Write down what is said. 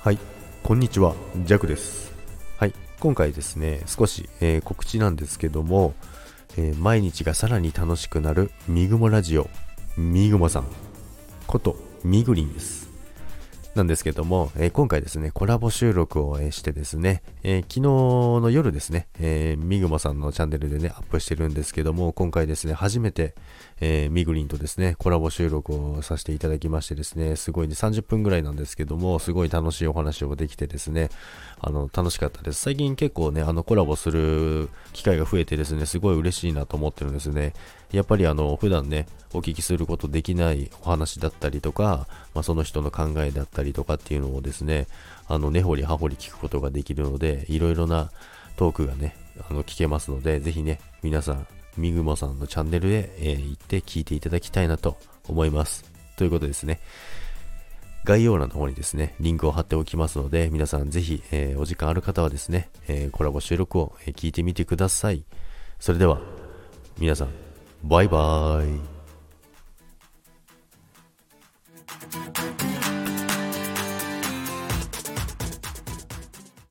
はい、こんにちは、ジャクです。はい、今回ですね、少し、えー告知なんですけども、えー毎日がさらに楽しくなるみぐもラジオ、みぐもさんことみぐりんです。なんですけども、えー今回ですね、コラボ収録を、してですね、えー昨日の夜ですね、えーみぐもさんのチャンネルでね、アップしてるんですけども、今回ですね、初めて、えーみぐりんとですね、コラボ収録をさせていただきましてですね、すごいね、30分ぐらいなんですけども、すごい楽しいお話をできてですね、あの、楽しかったです。最近結構ね、あの、コラボする機会が増えてですね、すごい嬉しいなと思ってるんですね。やっぱりあの、普段ね、お聞きすることできないお話だったりとか、まあ、その人の考えだったりとかっていうのをですね、あの、根掘り葉掘り聞くことができるので、いろいろなトークがね、あの、聞けますので、ぜひね、皆さん、みぐもさんのチャンネルへ、えー行って聞いていただきたいなと思います。ということですね。概要欄の方にですね、リンクを貼っておきますので、皆さんぜひ、えーお時間ある方はですね、えーコラボ収録を、聞いてみてください。それでは、皆さん、バイバイ。